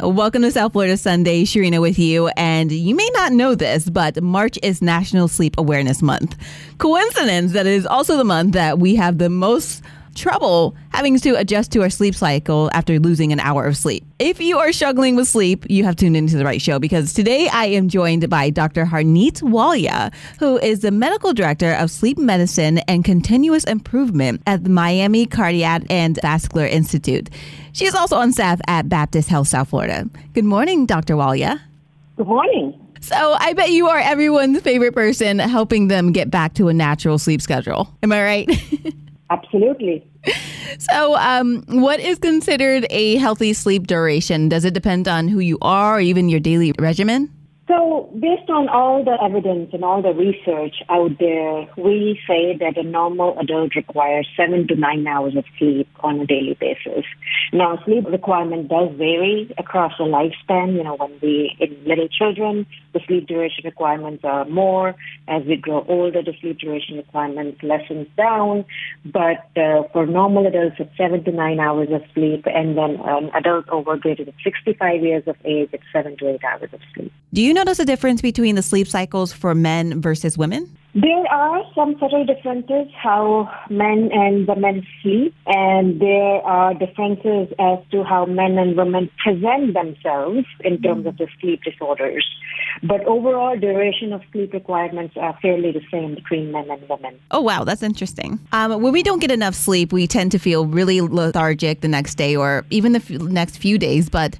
Welcome to South Florida Sunday. Sharina with you. And you may not know this, but March is National Sleep Awareness Month. Coincidence that it is also the month that we have the most trouble having to adjust to our sleep cycle after losing an hour of sleep. If you are struggling with sleep, you have tuned into the right show because today I am joined by Dr. Harneet Walia, who is the medical director of sleep medicine and continuous improvement at the Miami Cardiac and Vascular Institute. She is also on staff at Baptist Health South Florida. Good morning, Dr. Walia. Good morning. So I bet you are everyone's favorite person helping them get back to a natural sleep schedule. Am I right? Absolutely. So, um, what is considered a healthy sleep duration? Does it depend on who you are or even your daily regimen? So, based on all the evidence and all the research out there, we say that a normal adult requires seven to nine hours of sleep on a daily basis. Now, sleep requirement does vary across the lifespan. You know, when we, in little children, the sleep duration requirements are more. As we grow older, the sleep duration requirements lessens down. But uh, for normal adults, it's seven to nine hours of sleep. And then an adult over greater than 65 years of age, it's seven to eight hours of sleep. Do you notice a difference between the sleep cycles for men versus women? There are some subtle differences how men and women sleep, and there are differences as to how men and women present themselves in terms of the sleep disorders. But overall, duration of sleep requirements are fairly the same between men and women. Oh, wow, that's interesting. Um, when we don't get enough sleep, we tend to feel really lethargic the next day or even the f- next few days. But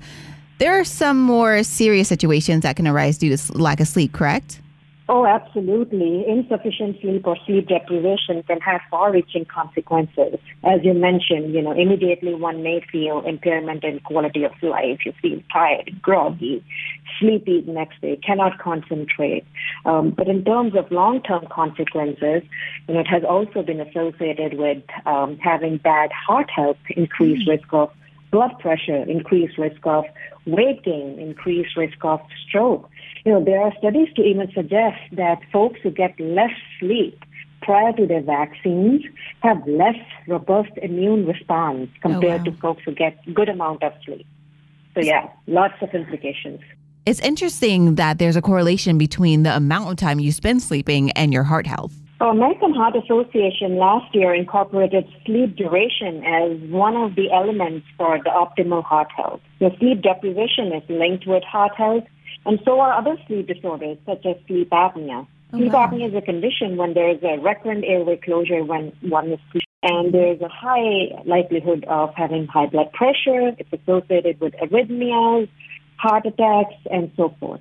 there are some more serious situations that can arise due to lack of sleep, correct? Oh, absolutely. Insufficient sleep or sleep deprivation can have far-reaching consequences. As you mentioned, you know, immediately one may feel impairment in quality of life. You feel tired, groggy, sleepy the next day, cannot concentrate. Um, but in terms of long-term consequences, you know, it has also been associated with um, having bad heart health, increased mm. risk of blood pressure, increased risk of weight gain, increased risk of stroke. You know, there are studies to even suggest that folks who get less sleep prior to their vaccines have less robust immune response oh, compared oh, wow. to folks who get good amount of sleep. So yeah, lots of implications. It's interesting that there's a correlation between the amount of time you spend sleeping and your heart health. So American Heart Association last year incorporated sleep duration as one of the elements for the optimal heart health. The sleep deprivation is linked with heart health, and so are other sleep disorders such as sleep apnea. Oh, sleep wow. apnea is a condition when there is a recurrent airway closure when one is sleeping, and there is a high likelihood of having high blood pressure. It's associated with arrhythmias, heart attacks, and so forth.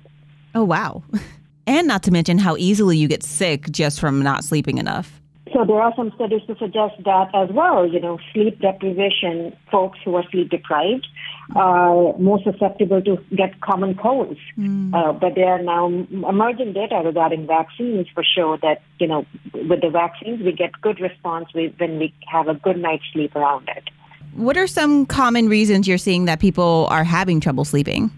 Oh, wow. And not to mention how easily you get sick just from not sleeping enough. So there are some studies to suggest that as well. You know, sleep deprivation, folks who are sleep deprived are more susceptible to get common colds. Mm. Uh, but there are now emerging data regarding vaccines for sure that, you know, with the vaccines, we get good response when we have a good night's sleep around it. What are some common reasons you're seeing that people are having trouble sleeping?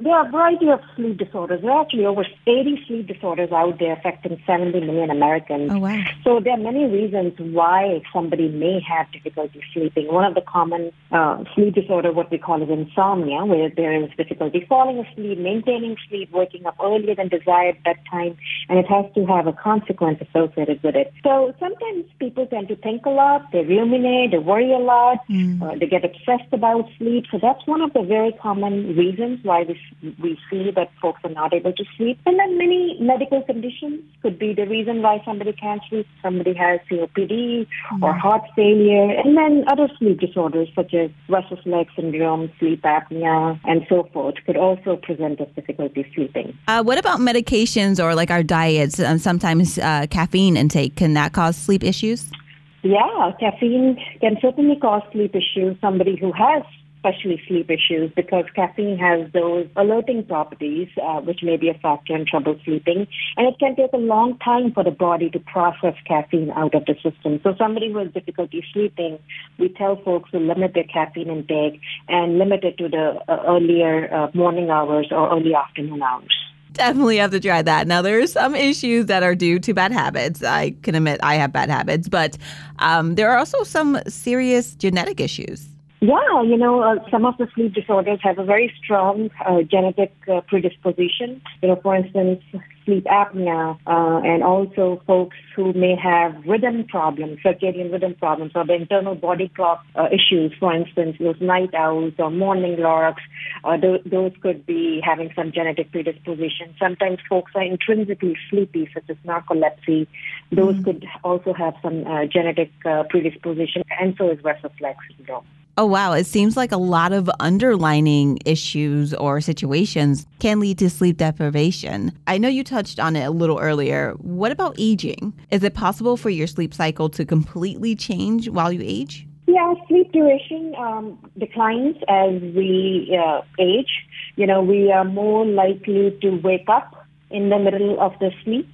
There are a variety of sleep disorders. There are actually over 80 sleep disorders out there affecting 70 million Americans. Oh, wow. So there are many reasons why somebody may have difficulty sleeping. One of the common uh, sleep disorder, what we call is insomnia, where there is difficulty falling asleep, maintaining sleep, waking up earlier than desired bedtime, and it has to have a consequence associated with it. So sometimes people tend to think a lot, they ruminate, they worry a lot, mm. uh, they get obsessed about sleep. So that's one of the very common reasons why we we see that folks are not able to sleep. And then many medical conditions could be the reason why somebody can't sleep. Somebody has COPD mm-hmm. or heart failure, and then other sleep disorders such as restless leg syndrome, sleep apnea, and so forth could also present as difficulty sleeping. Uh, what about medications or like our diets? Um, sometimes uh, caffeine intake can that cause sleep issues? Yeah, caffeine can certainly cause sleep issues. Somebody who has especially sleep issues, because caffeine has those alerting properties, uh, which may be a factor in trouble sleeping. And it can take a long time for the body to process caffeine out of the system. So somebody who has difficulty sleeping, we tell folks to limit their caffeine intake and limit it to the uh, earlier uh, morning hours or early afternoon hours definitely have to try that. Now, there are some issues that are due to bad habits. I can admit I have bad habits, but um, there are also some serious genetic issues. Yeah, you know, uh, some of the sleep disorders have a very strong uh, genetic uh, predisposition. You know, for instance, sleep apnea, uh, and also folks who may have rhythm problems, circadian rhythm problems, or the internal body clock uh, issues. For instance, those night owls or morning larks, uh, th- those could be having some genetic predisposition. Sometimes folks are intrinsically sleepy, such as narcolepsy. Those mm-hmm. could also have some genetic predisposition, and so is Restless leg syndrome. Oh, wow. It seems like a lot of underlining issues or situations can lead to sleep deprivation. I know you touched on it a little earlier. What about aging? Is it possible for your sleep cycle to completely change while you age? Yeah, sleep duration um, declines as we uh, age. You know, we are more likely to wake up in the middle of the sleep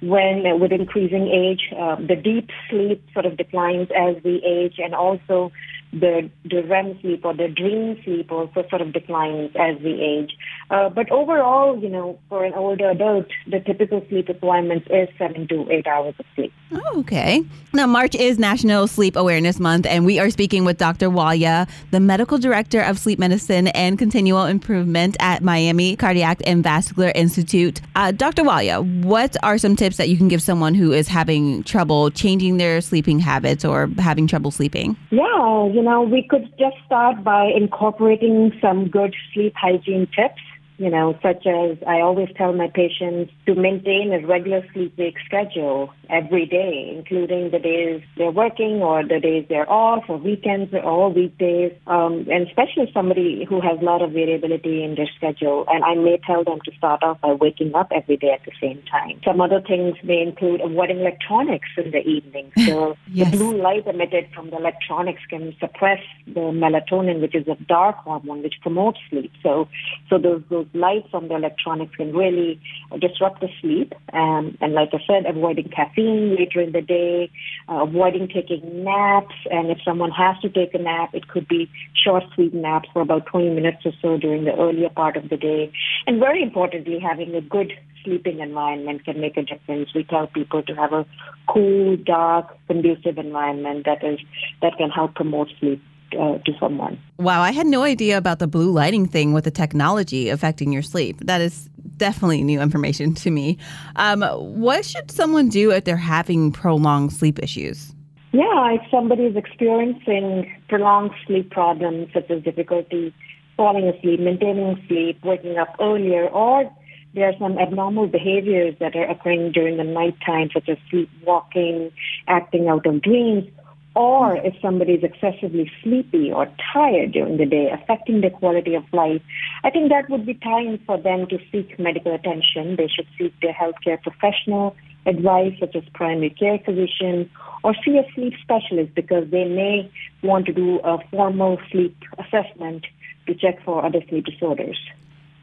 when uh, with increasing age, uh, the deep sleep sort of declines as we age, and also the, the REM sleep or the dream sleep also sort of declines as we age. Uh, but overall, you know, for an older adult, the typical sleep requirement is seven to eight hours of sleep. Oh, okay. Now, March is National Sleep Awareness Month, and we are speaking with Dr. Walia, the medical director of sleep medicine and continual improvement at Miami Cardiac and Vascular Institute. Uh, Dr. Walia, what are some tips that you can give someone who is having trouble changing their sleeping habits or having trouble sleeping? Yeah, you know, we could just start by incorporating some good sleep hygiene tips you know, such as I always tell my patients to maintain a regular sleep wake schedule every day, including the days they're working or the days they're off or weekends or weekdays, um, and especially somebody who has a lot of variability in their schedule. And I may tell them to start off by waking up every day at the same time. Some other things may include avoiding electronics in the evening. So yes. the blue light emitted from the electronics can suppress the melatonin, which is a dark hormone which promotes sleep. So, so those, those light from the electronics can really disrupt the sleep. Um, and like I said, avoiding caffeine later in the day, uh, avoiding taking naps. And if someone has to take a nap, it could be short, sweet naps for about 20 minutes or so during the earlier part of the day. And very importantly, having a good sleeping environment can make a difference. We tell people to have a cool, dark, conducive environment that is that can help promote sleep uh, to someone. Wow, I had no idea about the blue lighting thing with the technology affecting your sleep. That is definitely new information to me. Um, what should someone do if they're having prolonged sleep issues? Yeah, if somebody is experiencing prolonged sleep problems such as difficulty falling asleep, maintaining sleep, waking up earlier, or there are some abnormal behaviors that are occurring during the nighttime, such as sleepwalking, acting out of dreams, or if somebody is excessively sleepy or tired during the day, affecting their quality of life, I think that would be time for them to seek medical attention. They should seek their healthcare professional advice, such as primary care physician, or see a sleep specialist because they may want to do a formal sleep assessment to check for other sleep disorders.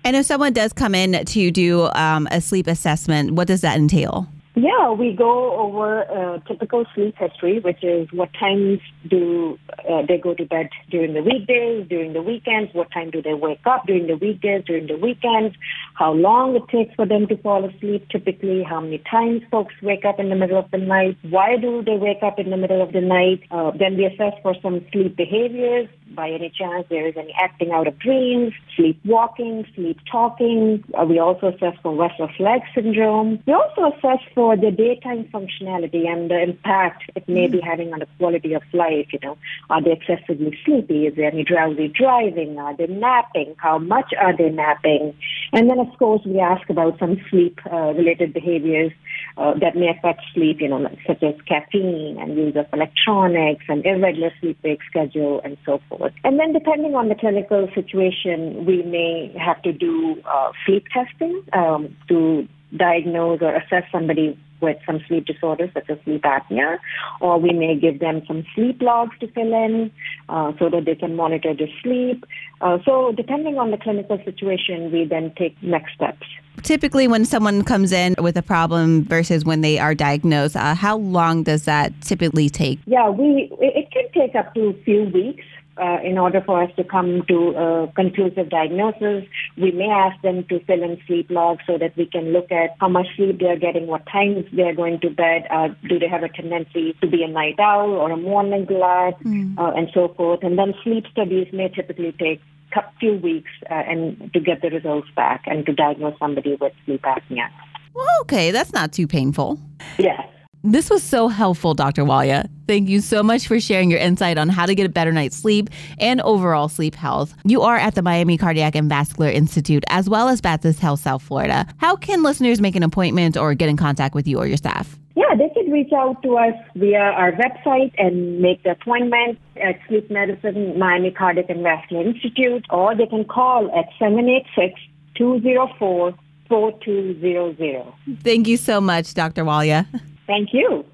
And if someone does come in to do um, a sleep assessment, what does that entail? Yeah, we go over a typical sleep history, which is what times do uh, they go to bed during the weekdays, during the weekends, what time do they wake up during the weekdays, during the weekends, how long it takes for them to fall asleep typically, how many times folks wake up in the middle of the night, why do they wake up in the middle of the night. Uh, then we assess for some sleep behaviors, by any chance there is any acting out of dreams, sleepwalking, sleep talking. Uh, we also assess for restless leg syndrome. We also assess for for the daytime functionality and the impact it may be having on the quality of life. You know, are they excessively sleepy? Is there any drowsy driving? Are they napping? How much are they napping? And then, of course, we ask about some sleep-related uh, behaviors uh, that may affect sleep. You know, such as caffeine and use of electronics and irregular sleep-wake schedule and so forth. And then, depending on the clinical situation, we may have to do uh, sleep testing um, to diagnose or assess somebody with some sleep disorders such as sleep apnea, or we may give them some sleep logs to fill in uh, so that they can monitor their sleep. Uh, so depending on the clinical situation, we then take next steps. Typically, when someone comes in with a problem versus when they are diagnosed, uh, how long does that typically take? Yeah, we it can take up to a few weeks uh, in order for us to come to a conclusive diagnosis, we may ask them to fill in sleep logs so that we can look at how much sleep they're getting, what times they're going to bed, uh, do they have a tendency to be a night owl or a morning glad, mm. uh, and so forth. And then sleep studies may typically take a few weeks uh, and to get the results back and to diagnose somebody with sleep apnea. Well, okay, that's not too painful. Yes. This was so helpful, Dr. Walia. Thank you so much for sharing your insight on how to get a better night's sleep and overall sleep health. You are at the Miami Cardiac and Vascular Institute as well as Baptist Health South Florida. How can listeners make an appointment or get in contact with you or your staff? Yeah, they can reach out to us via our website and make the appointment at Sleep Medicine Miami Cardiac and Vascular Institute, or they can call at 786 204 4200. Thank you so much, Dr. Walia. Thank you.